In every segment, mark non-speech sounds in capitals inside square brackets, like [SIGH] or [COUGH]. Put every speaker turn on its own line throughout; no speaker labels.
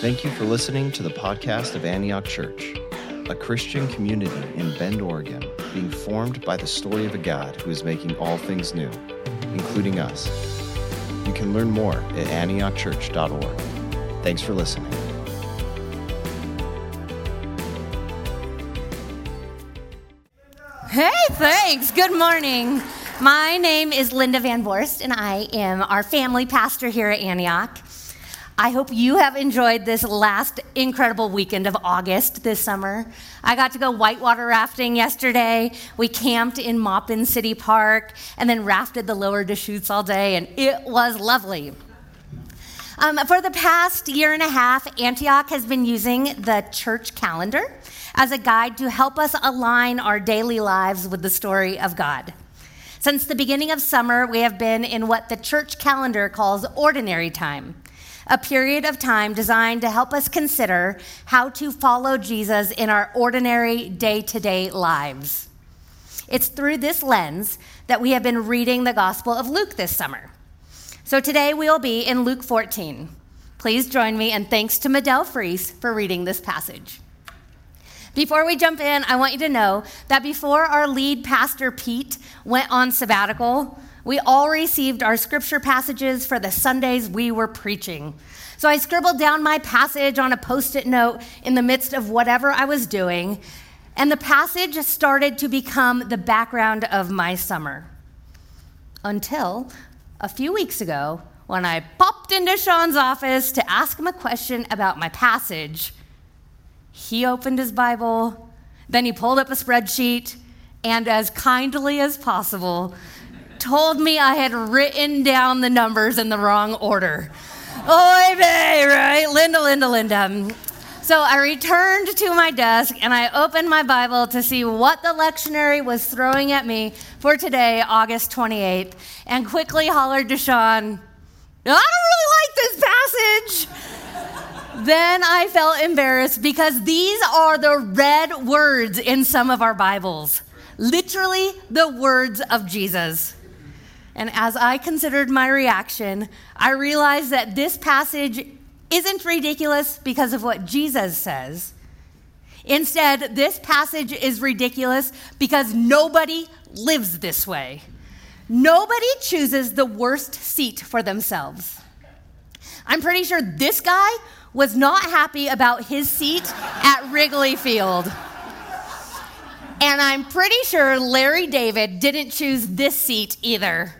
Thank you for listening to the podcast of Antioch Church, a Christian community in Bend, Oregon, being formed by the story of a God who is making all things new, including us. You can learn more at antiochchurch.org. Thanks for listening.
Hey, thanks. Good morning. My name is Linda Van Vorst, and I am our family pastor here at Antioch. I hope you have enjoyed this last incredible weekend of August this summer. I got to go whitewater rafting yesterday. We camped in Maupin City Park and then rafted the lower Deschutes all day, and it was lovely. Um, for the past year and a half, Antioch has been using the church calendar as a guide to help us align our daily lives with the story of God. Since the beginning of summer, we have been in what the church calendar calls ordinary time a period of time designed to help us consider how to follow Jesus in our ordinary day to day lives. It's through this lens that we have been reading the Gospel of Luke this summer. So today we'll be in Luke 14. Please join me, and thanks to Medell Fries for reading this passage. Before we jump in, I want you to know that before our lead pastor, Pete, went on sabbatical, we all received our scripture passages for the Sundays we were preaching. So I scribbled down my passage on a post it note in the midst of whatever I was doing, and the passage started to become the background of my summer. Until a few weeks ago, when I popped into Sean's office to ask him a question about my passage, he opened his Bible, then he pulled up a spreadsheet, and as kindly as possible, told me I had written down the numbers in the wrong order. Oy vey, right? Linda, Linda, Linda. So I returned to my desk and I opened my Bible to see what the lectionary was throwing at me for today, August 28th, and quickly hollered to Sean, I don't really like this passage. then I felt embarrassed because these are the red words in some of our Bibles. Literally, the words of Jesus. And as I considered my reaction, I realized that this passage isn't ridiculous because of what Jesus says. Instead, this passage is ridiculous because nobody lives this way. Nobody chooses the worst seat for themselves. I'm pretty sure this guy was not happy about his seat at Wrigley Field. And I'm pretty sure Larry David didn't choose this seat either.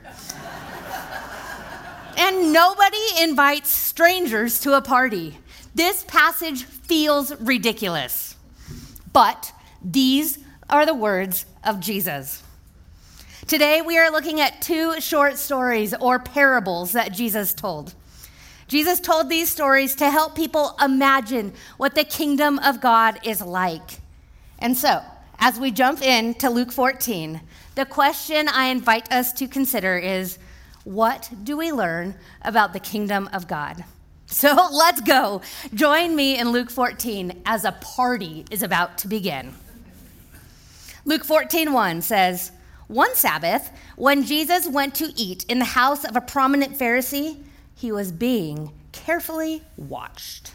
And nobody invites strangers to a party. This passage feels ridiculous. But these are the words of Jesus. Today, we are looking at two short stories or parables that Jesus told. Jesus told these stories to help people imagine what the kingdom of God is like. And so, as we jump in to Luke 14, the question I invite us to consider is what do we learn about the kingdom of God? So [LAUGHS] let's go. Join me in Luke 14 as a party is about to begin. Luke 14:1 says, "One Sabbath, when Jesus went to eat in the house of a prominent Pharisee, he was being carefully watched."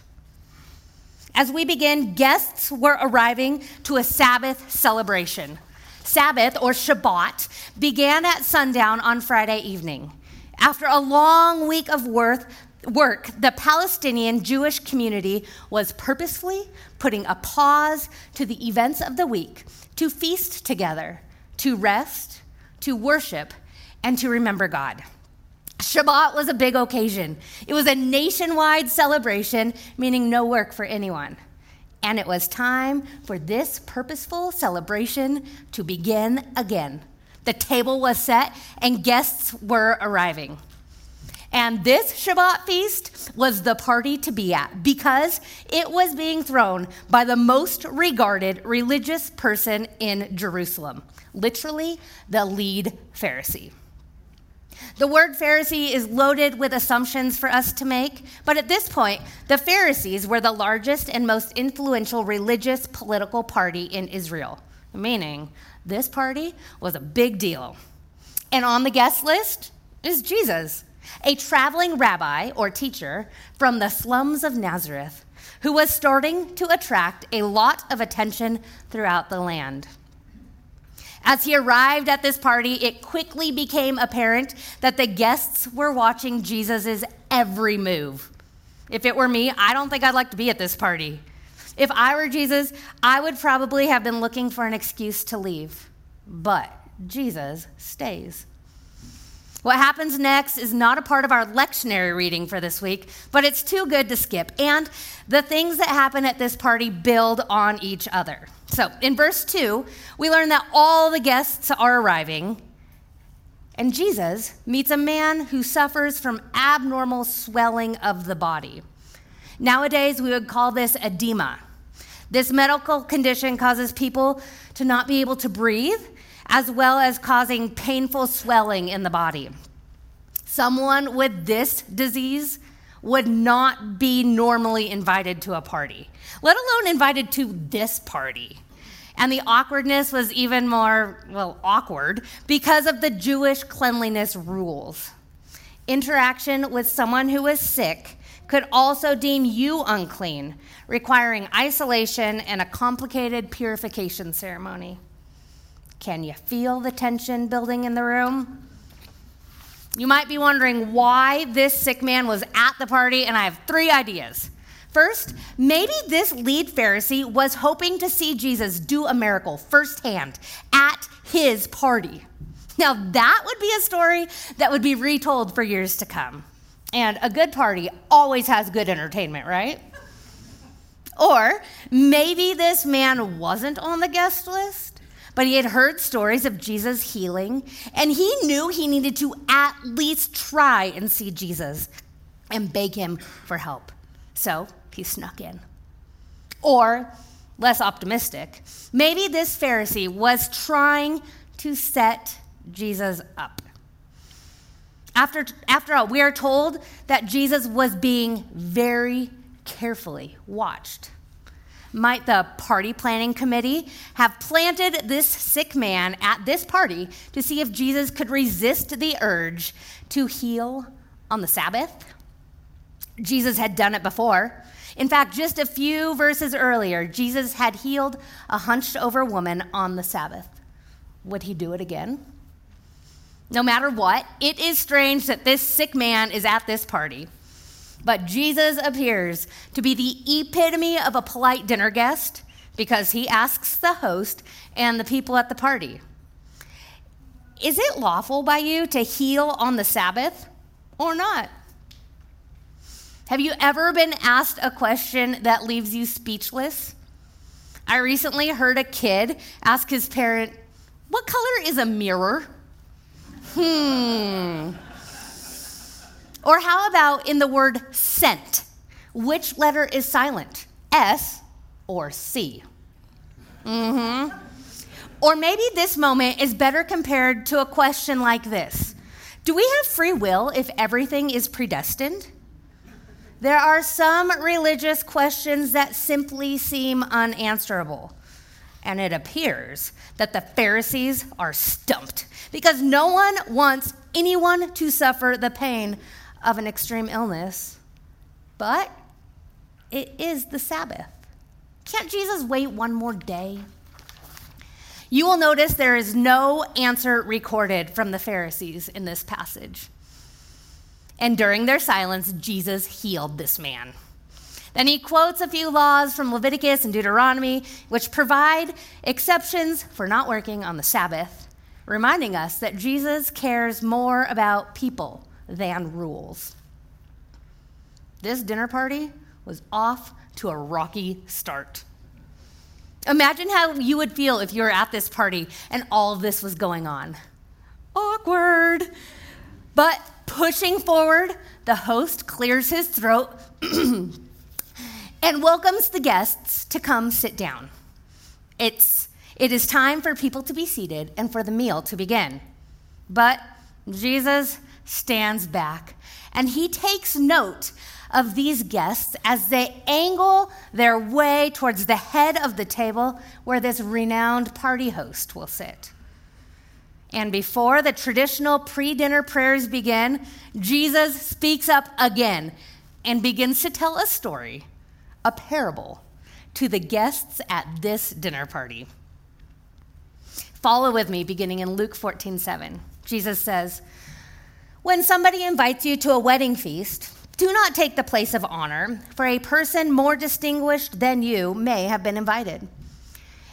As we begin, guests were arriving to a Sabbath celebration. Sabbath or Shabbat began at sundown on Friday evening. After a long week of work, work, the Palestinian Jewish community was purposefully putting a pause to the events of the week to feast together, to rest, to worship, and to remember God. Shabbat was a big occasion. It was a nationwide celebration, meaning no work for anyone. And it was time for this purposeful celebration to begin again. The table was set and guests were arriving. And this Shabbat feast was the party to be at because it was being thrown by the most regarded religious person in Jerusalem, literally, the lead Pharisee. The word Pharisee is loaded with assumptions for us to make, but at this point, the Pharisees were the largest and most influential religious political party in Israel, meaning this party was a big deal. And on the guest list is Jesus, a traveling rabbi or teacher from the slums of Nazareth who was starting to attract a lot of attention throughout the land. As he arrived at this party, it quickly became apparent that the guests were watching Jesus' every move. If it were me, I don't think I'd like to be at this party. If I were Jesus, I would probably have been looking for an excuse to leave. But Jesus stays. What happens next is not a part of our lectionary reading for this week, but it's too good to skip. And the things that happen at this party build on each other. So in verse 2, we learn that all the guests are arriving, and Jesus meets a man who suffers from abnormal swelling of the body. Nowadays, we would call this edema. This medical condition causes people to not be able to breathe as well as causing painful swelling in the body. Someone with this disease would not be normally invited to a party, let alone invited to this party. And the awkwardness was even more, well, awkward because of the Jewish cleanliness rules. Interaction with someone who is sick could also deem you unclean, requiring isolation and a complicated purification ceremony. Can you feel the tension building in the room? You might be wondering why this sick man was at the party, and I have three ideas. First, maybe this lead Pharisee was hoping to see Jesus do a miracle firsthand at his party. Now, that would be a story that would be retold for years to come. And a good party always has good entertainment, right? Or maybe this man wasn't on the guest list but he had heard stories of Jesus healing, and he knew he needed to at least try and see Jesus and beg him for help. So he snuck in. Or, less optimistic, maybe this Pharisee was trying to set Jesus up. After, after all, we are told that Jesus was being very carefully watched might the party planning committee have planted this sick man at this party to see if Jesus could resist the urge to heal on the Sabbath? Jesus had done it before. In fact, just a few verses earlier, Jesus had healed a hunched over woman on the Sabbath. Would he do it again? No matter what, it is strange that this sick man is at this party. But Jesus appears to be the epitome of a polite dinner guest because he asks the host and the people at the party Is it lawful by you to heal on the Sabbath or not? Have you ever been asked a question that leaves you speechless? I recently heard a kid ask his parent, What color is a mirror? Hmm. Or how about in the word scent? Which letter is silent? S or C? Mm-hmm. Or maybe this moment is better compared to a question like this Do we have free will if everything is predestined? There are some religious questions that simply seem unanswerable. And it appears that the Pharisees are stumped because no one wants anyone to suffer the pain of an extreme illness, but it is the Sabbath. Can't Jesus wait one more day? You will notice there is no answer recorded from the Pharisees in this passage. And during their silence, Jesus healed this man. Then he quotes a few laws from Leviticus and Deuteronomy, which provide exceptions for not working on the Sabbath, reminding us that Jesus cares more about people than rules. This dinner party was off to a rocky start. Imagine how you would feel if you were at this party and all this was going on. Awkward. But pushing forward, the host clears his throat [CLEARS THROAT] and welcomes the guests to come sit down. It's, it is time for people to be seated and for the meal to begin. But Jesus stands back and he takes note of these guests as they angle their way towards the head of the table where this renowned party host will sit. And before the traditional pre dinner prayers begin, Jesus speaks up again and begins to tell a story a parable to the guests at this dinner party. Follow with me, beginning in Luke 14 7. Jesus says, When somebody invites you to a wedding feast, do not take the place of honor, for a person more distinguished than you may have been invited.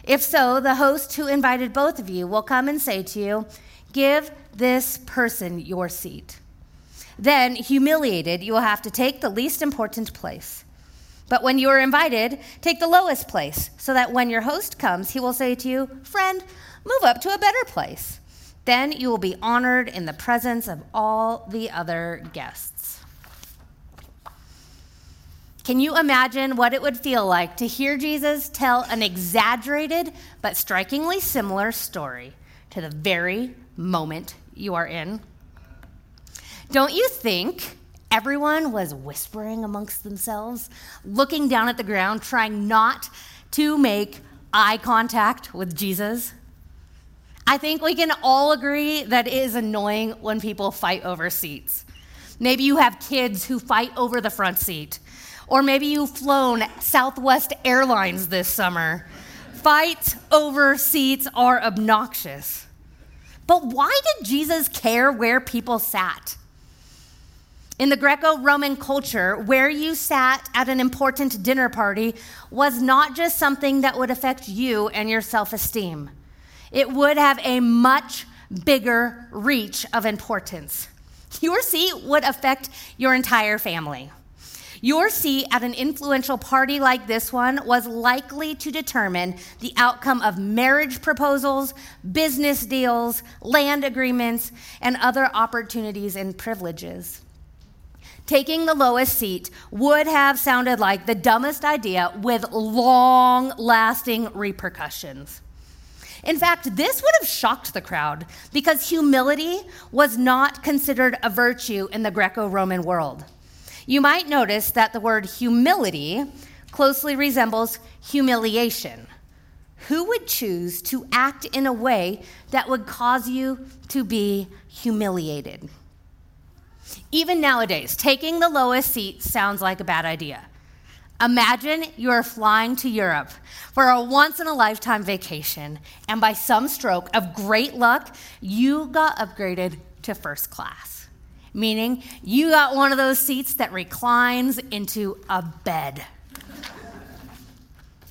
If so, the host who invited both of you will come and say to you, Give this person your seat. Then, humiliated, you will have to take the least important place. But when you are invited, take the lowest place, so that when your host comes, he will say to you, Friend, move up to a better place. Then you will be honored in the presence of all the other guests. Can you imagine what it would feel like to hear Jesus tell an exaggerated but strikingly similar story to the very moment you are in? Don't you think everyone was whispering amongst themselves, looking down at the ground, trying not to make eye contact with Jesus? I think we can all agree that it is annoying when people fight over seats. Maybe you have kids who fight over the front seat. Or maybe you've flown Southwest Airlines this summer. Fights over seats are obnoxious. But why did Jesus care where people sat? In the Greco Roman culture, where you sat at an important dinner party was not just something that would affect you and your self esteem, it would have a much bigger reach of importance. Your seat would affect your entire family. Your seat at an influential party like this one was likely to determine the outcome of marriage proposals, business deals, land agreements, and other opportunities and privileges. Taking the lowest seat would have sounded like the dumbest idea with long lasting repercussions. In fact, this would have shocked the crowd because humility was not considered a virtue in the Greco Roman world. You might notice that the word humility closely resembles humiliation. Who would choose to act in a way that would cause you to be humiliated? Even nowadays, taking the lowest seat sounds like a bad idea. Imagine you're flying to Europe for a once in a lifetime vacation, and by some stroke of great luck, you got upgraded to first class, meaning you got one of those seats that reclines into a bed.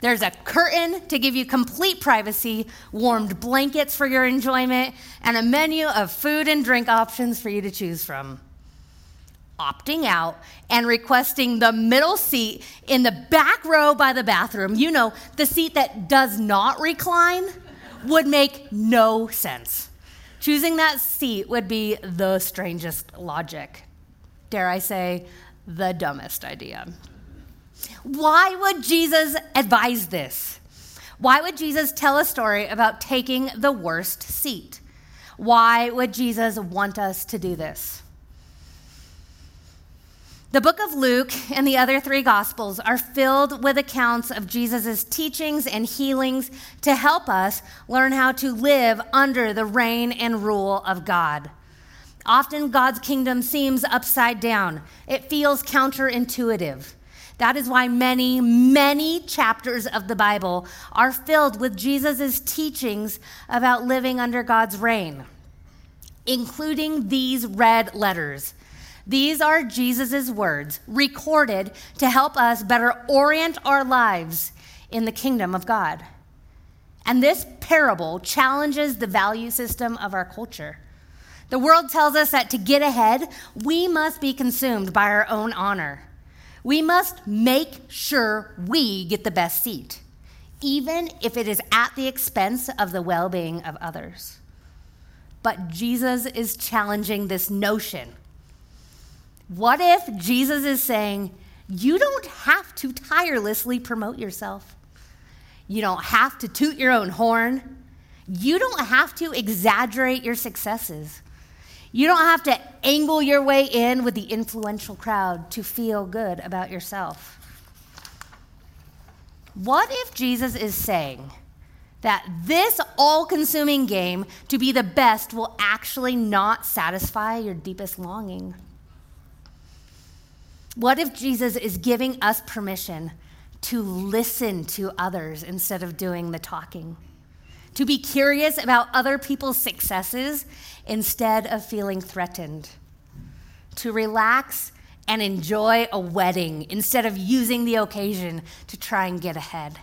There's a curtain to give you complete privacy, warmed blankets for your enjoyment, and a menu of food and drink options for you to choose from opting out and requesting the middle seat in the back row by the bathroom, you know, the seat that does not recline, would make no sense. Choosing that seat would be the strangest logic. Dare I say, the dumbest idea. Why would Jesus advise this? Why would Jesus tell a story about taking the worst seat? Why would Jesus want us to do this? The book of Luke and the other three gospels are filled with accounts of Jesus' teachings and healings to help us learn how to live under the reign and rule of God. Often God's kingdom seems upside down, it feels counterintuitive. That is why many, many chapters of the Bible are filled with Jesus' teachings about living under God's reign, including these red letters these are Jesus' words recorded to help us better orient our lives in the kingdom of God. And this parable challenges the value system of our culture. The world tells us that to get ahead, we must be consumed by our own honor. We must make sure we get the best seat, even if it is at the expense of the well being of others. But Jesus is challenging this notion what if Jesus is saying, you don't have to tirelessly promote yourself? You don't have to toot your own horn. You don't have to exaggerate your successes. You don't have to angle your way in with the influential crowd to feel good about yourself. What if Jesus is saying that this all consuming game to be the best will actually not satisfy your deepest longing? What if Jesus is giving us permission to listen to others instead of doing the talking, to be curious about other people's successes instead of feeling threatened, to relax and enjoy a wedding instead of using the occasion to try and get ahead.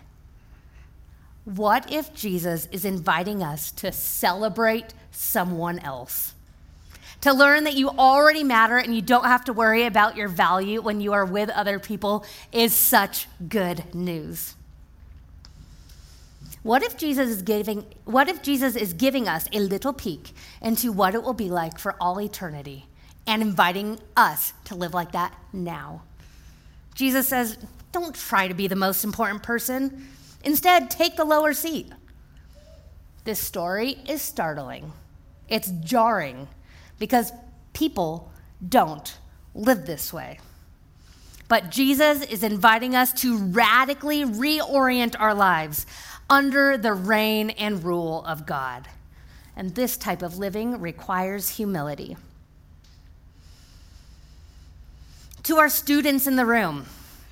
What if Jesus is inviting us to celebrate someone else? To learn that you already matter and you don't have to worry about your value when you are with other people is such good news. What if Jesus is giving what if Jesus is giving us a little peek into what it will be like for all eternity and inviting us to live like that now? Jesus says, "Don't try to be the most important person. Instead, take the lower seat." This story is startling. It's jarring because people don't live this way. But Jesus is inviting us to radically reorient our lives under the reign and rule of God. And this type of living requires humility. To our students in the room,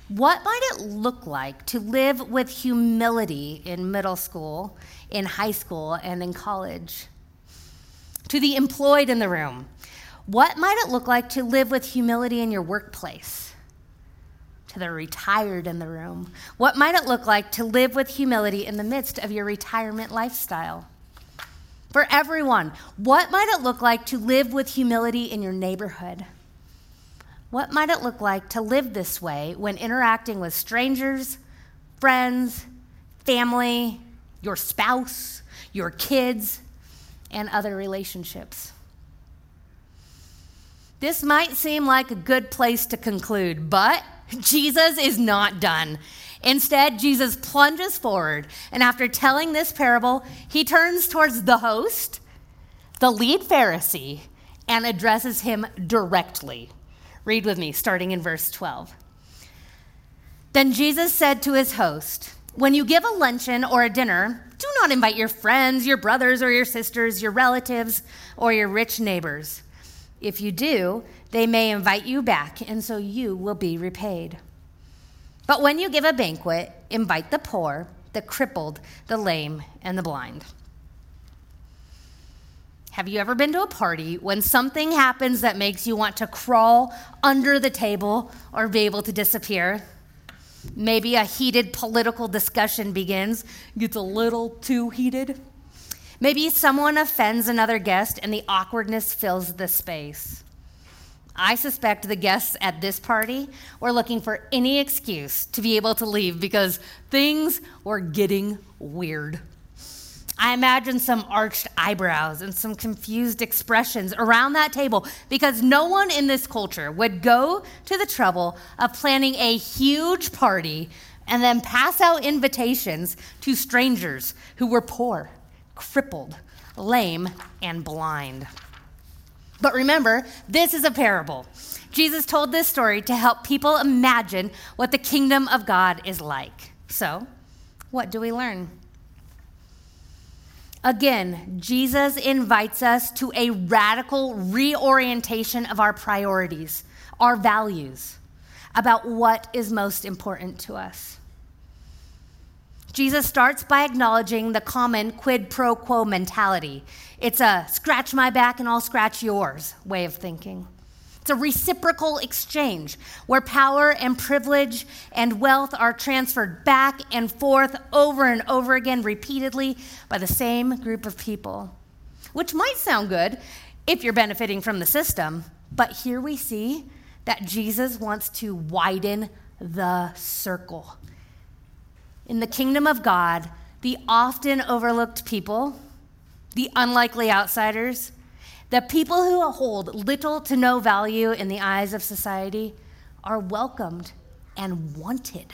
what might it look like to live with humility in middle school, in high school, and in college? To the employed in the room, what might it look like to live with humility in your workplace? to the retired in the room? What might it look like to live with humility in the midst of your retirement lifestyle? For everyone, what might it look like to live with humility in your neighborhood? What might it look like to live this way when interacting with strangers, friends, family, your spouse, your kids, and other relationships? This might seem like a good place to conclude, but [LAUGHS] Jesus is not done. Instead, Jesus plunges forward, and after telling this parable, he turns towards the host, the lead Pharisee, and addresses him directly. Read with me, starting in verse 12. Then Jesus said to his host, When you give a luncheon or a dinner, do not invite your friends, your brothers or your sisters, your relatives, or your rich neighbors. If you do, they may invite you back, and so you will be repaid. But when you give a banquet, invite the poor, the crippled, the lame, and the blind. Have you ever been to a party when something happens that makes you want to crawl under the table or be able to disappear? Maybe a heated political discussion begins, gets a little too heated. Maybe someone offends another guest and the awkwardness fills the space. I suspect the guests at this party were looking for any excuse to be able to leave because things were getting weird. I imagine some arched eyebrows and some confused expressions around that table because no one in this culture would go to the trouble of planning a huge party and then pass out invitations to strangers who were poor, crippled, lame, and blind. But remember, this is a parable. Jesus told this story to help people imagine what the kingdom of God is like. So, what do we learn? Again, Jesus invites us to a radical reorientation of our priorities, our values, about what is most important to us. Jesus starts by acknowledging the common quid pro quo mentality. It's a scratch my back and I'll scratch yours way of thinking. It's a reciprocal exchange where power and privilege and wealth are transferred back and forth over and over again repeatedly by the same group of people. Which might sound good if you're benefiting from the system, but here we see that Jesus wants to widen the circle. In the kingdom of God, the often overlooked people, the unlikely outsiders, the people who hold little to no value in the eyes of society are welcomed and wanted.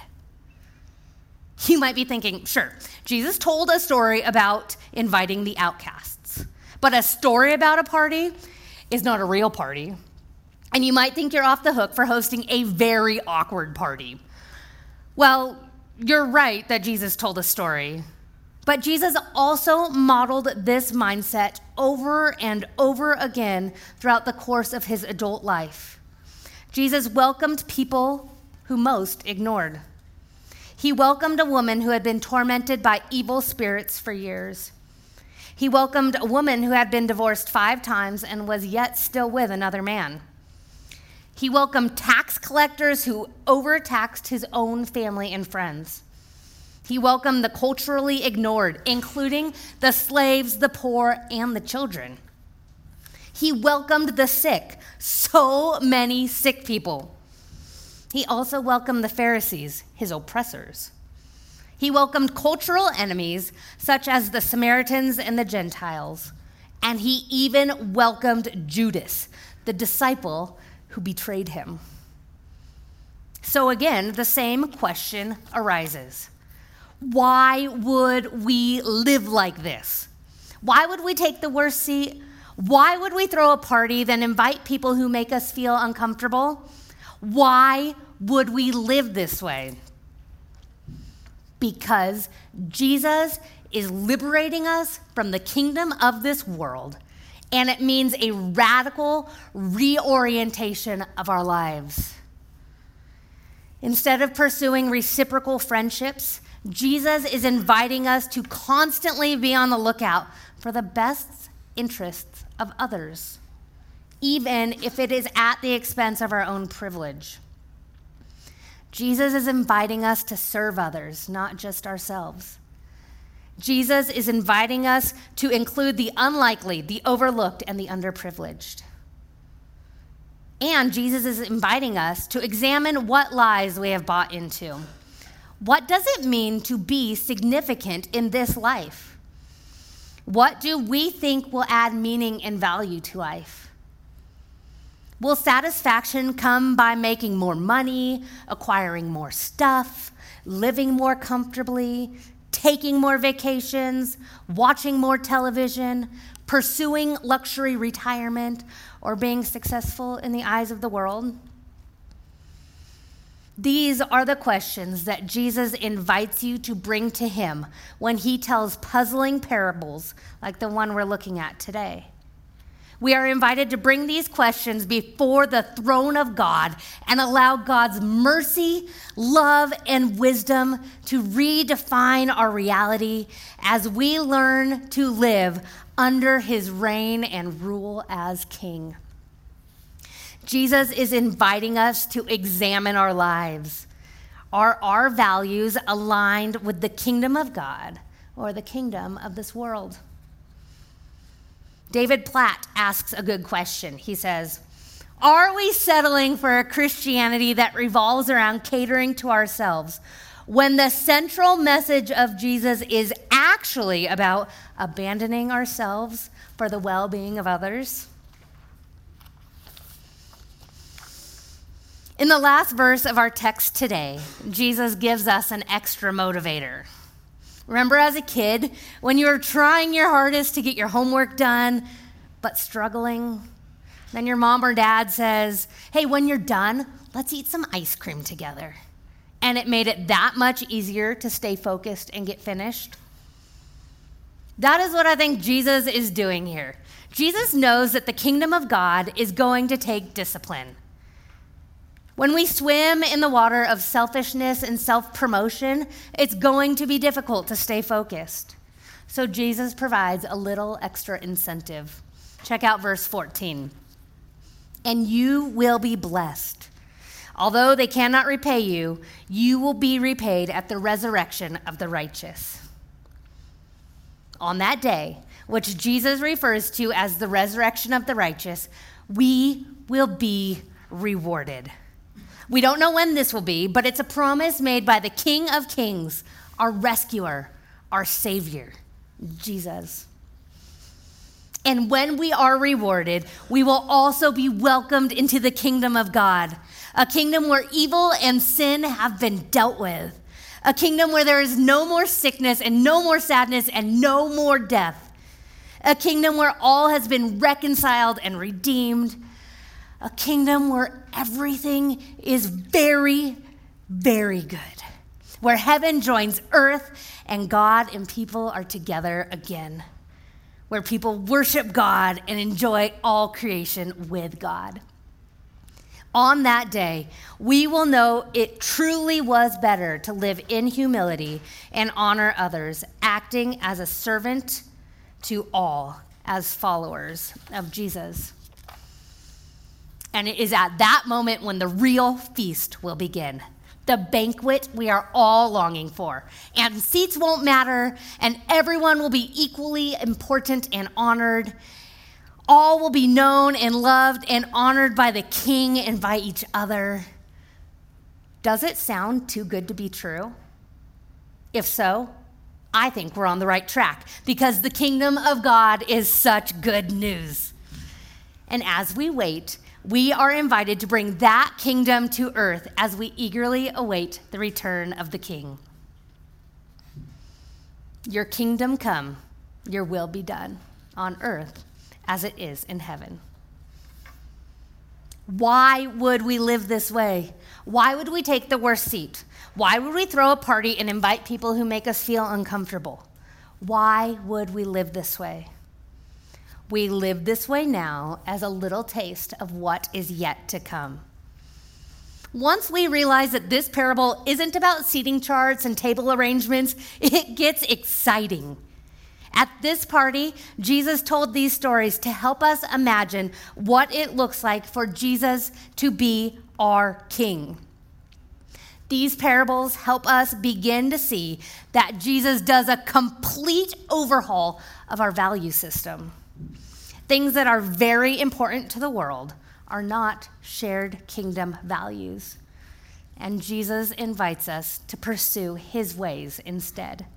You might be thinking, sure, Jesus told a story about inviting the outcasts, but a story about a party is not a real party. And you might think you're off the hook for hosting a very awkward party. Well, you're right that Jesus told a story, but Jesus also modeled this mindset over and over again throughout the course of his adult life. Jesus welcomed people who most ignored. He welcomed a woman who had been tormented by evil spirits for years. He welcomed a woman who had been divorced five times and was yet still with another man. He welcomed tax collectors who overtaxed his own family and friends. He welcomed the culturally ignored, including the slaves, the poor, and the children. He welcomed the sick, so many sick people. He also welcomed the Pharisees, his oppressors. He welcomed cultural enemies such as the Samaritans and the Gentiles. And he even welcomed Judas, the disciple who betrayed him. So, again, the same question arises Why would we live like this? Why would we take the worst seat? Why would we throw a party, then invite people who make us feel uncomfortable? Why would we live this way? Because Jesus is liberating us from the kingdom of this world, and it means a radical reorientation of our lives. Instead of pursuing reciprocal friendships, Jesus is inviting us to constantly be on the lookout for the best interests of others, even if it is at the expense of our own privilege. Jesus is inviting us to serve others, not just ourselves. Jesus is inviting us to include the unlikely, the overlooked, and the underprivileged. And Jesus is inviting us to examine what lies we have bought into. What does it mean to be significant in this life? What do we think will add meaning and value to life? Will satisfaction come by making more money, acquiring more stuff, living more comfortably, taking more vacations, watching more television, pursuing luxury retirement, or being successful in the eyes of the world? These are the questions that Jesus invites you to bring to him when he tells puzzling parables like the one we're looking at today. We are invited to bring these questions before the throne of God and allow God's mercy, love, and wisdom to redefine our reality as we learn to live under his reign and rule as king. Jesus is inviting us to examine our lives. Are our values aligned with the kingdom of God or the kingdom of this world? David Platt asks a good question. He says, Are we settling for a Christianity that revolves around catering to ourselves when the central message of Jesus is actually about abandoning ourselves for the well being of others? In the last verse of our text today, Jesus gives us an extra motivator. Remember as a kid when you were trying your hardest to get your homework done, but struggling? Then your mom or dad says, Hey, when you're done, let's eat some ice cream together. And it made it that much easier to stay focused and get finished. That is what I think Jesus is doing here. Jesus knows that the kingdom of God is going to take discipline. When we swim in the water of selfishness and self promotion, it's going to be difficult to stay focused. So Jesus provides a little extra incentive. Check out verse 14. And you will be blessed. Although they cannot repay you, you will be repaid at the resurrection of the righteous. On that day, which Jesus refers to as the resurrection of the righteous, we will be rewarded. We don't know when this will be, but it's a promise made by the King of Kings, our rescuer, our Savior, Jesus. And when we are rewarded, we will also be welcomed into the kingdom of God, a kingdom where evil and sin have been dealt with, a kingdom where there is no more sickness and no more sadness and no more death, a kingdom where all has been reconciled and redeemed a kingdom where everything is very, very good, where heaven joins earth and God and people are together again, where people worship God and enjoy all creation with God. On that day, we will know it truly was better to live in humility and honor others, acting as a servant to all as followers of Jesus. And it is at that moment when the real feast will begin. The banquet we are all longing for. And seats won't matter, and everyone will be equally important and honored. All will be known and loved and honored by the king and by each other. Does it sound too good to be true? If so, I think we're on the right track because the kingdom of God is such good news. And as we wait, we are invited to bring that kingdom to earth as we eagerly await the return of the King. Your kingdom come, your will be done on earth as it is in heaven. Why would we live this way? Why would we take the worst seat? Why would we throw a party and invite people who make us feel uncomfortable? Why would we live this way? We live this way now as a little taste of what is yet to come. Once we realize that this parable isn't about seating charts and table arrangements, [LAUGHS] it gets exciting. At this party, Jesus told these stories to help us imagine what it looks like for Jesus to be our king. These parables help us begin to see that Jesus does a complete overhaul of our value system. Things that are very important to the world are not shared kingdom values. And Jesus invites us to pursue his ways instead.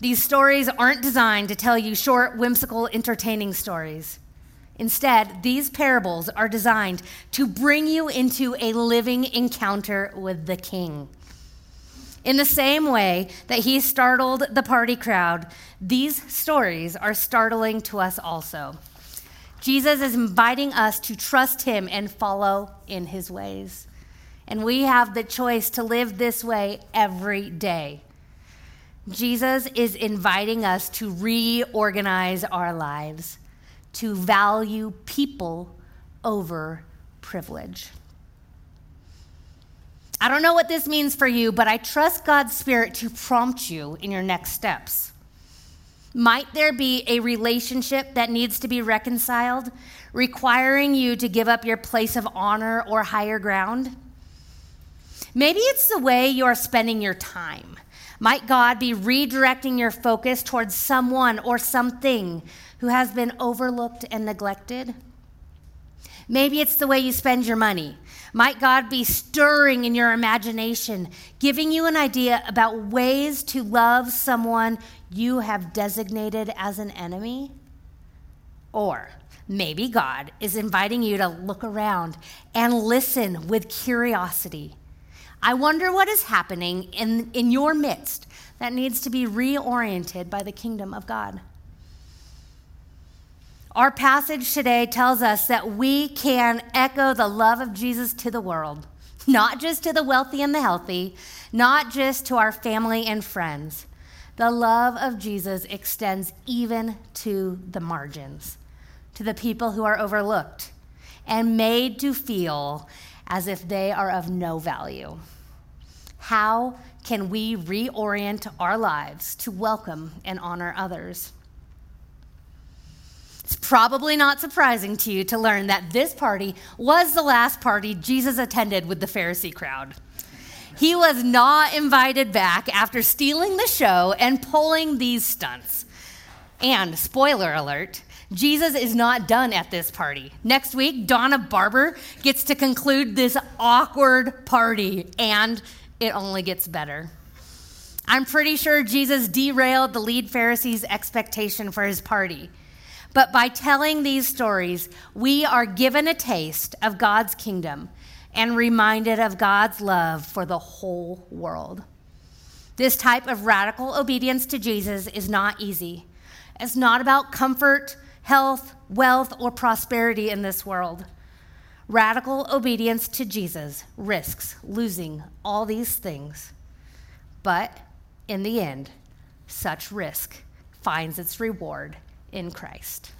These stories aren't designed to tell you short, whimsical, entertaining stories. Instead, these parables are designed to bring you into a living encounter with the King. In the same way that he startled the party crowd, these stories are startling to us also. Jesus is inviting us to trust him and follow in his ways. And we have the choice to live this way every day. Jesus is inviting us to reorganize our lives, to value people over privilege. I don't know what this means for you, but I trust God's Spirit to prompt you in your next steps. Might there be a relationship that needs to be reconciled, requiring you to give up your place of honor or higher ground? Maybe it's the way you are spending your time. Might God be redirecting your focus towards someone or something who has been overlooked and neglected? Maybe it's the way you spend your money. Might God be stirring in your imagination, giving you an idea about ways to love someone you have designated as an enemy? Or maybe God is inviting you to look around and listen with curiosity. I wonder what is happening in, in your midst that needs to be reoriented by the kingdom of God. Our passage today tells us that we can echo the love of Jesus to the world, not just to the wealthy and the healthy, not just to our family and friends. The love of Jesus extends even to the margins, to the people who are overlooked and made to feel as if they are of no value. How can we reorient our lives to welcome and honor others? It's probably not surprising to you to learn that this party was the last party Jesus attended with the Pharisee crowd. He was not invited back after stealing the show and pulling these stunts. And, spoiler alert, Jesus is not done at this party. Next week, Donna Barber gets to conclude this awkward party, and it only gets better. I'm pretty sure Jesus derailed the lead Pharisee's expectation for his party. But by telling these stories, we are given a taste of God's kingdom and reminded of God's love for the whole world. This type of radical obedience to Jesus is not easy. It's not about comfort, health, wealth, or prosperity in this world. Radical obedience to Jesus risks losing all these things. But in the end, such risk finds its reward in Christ.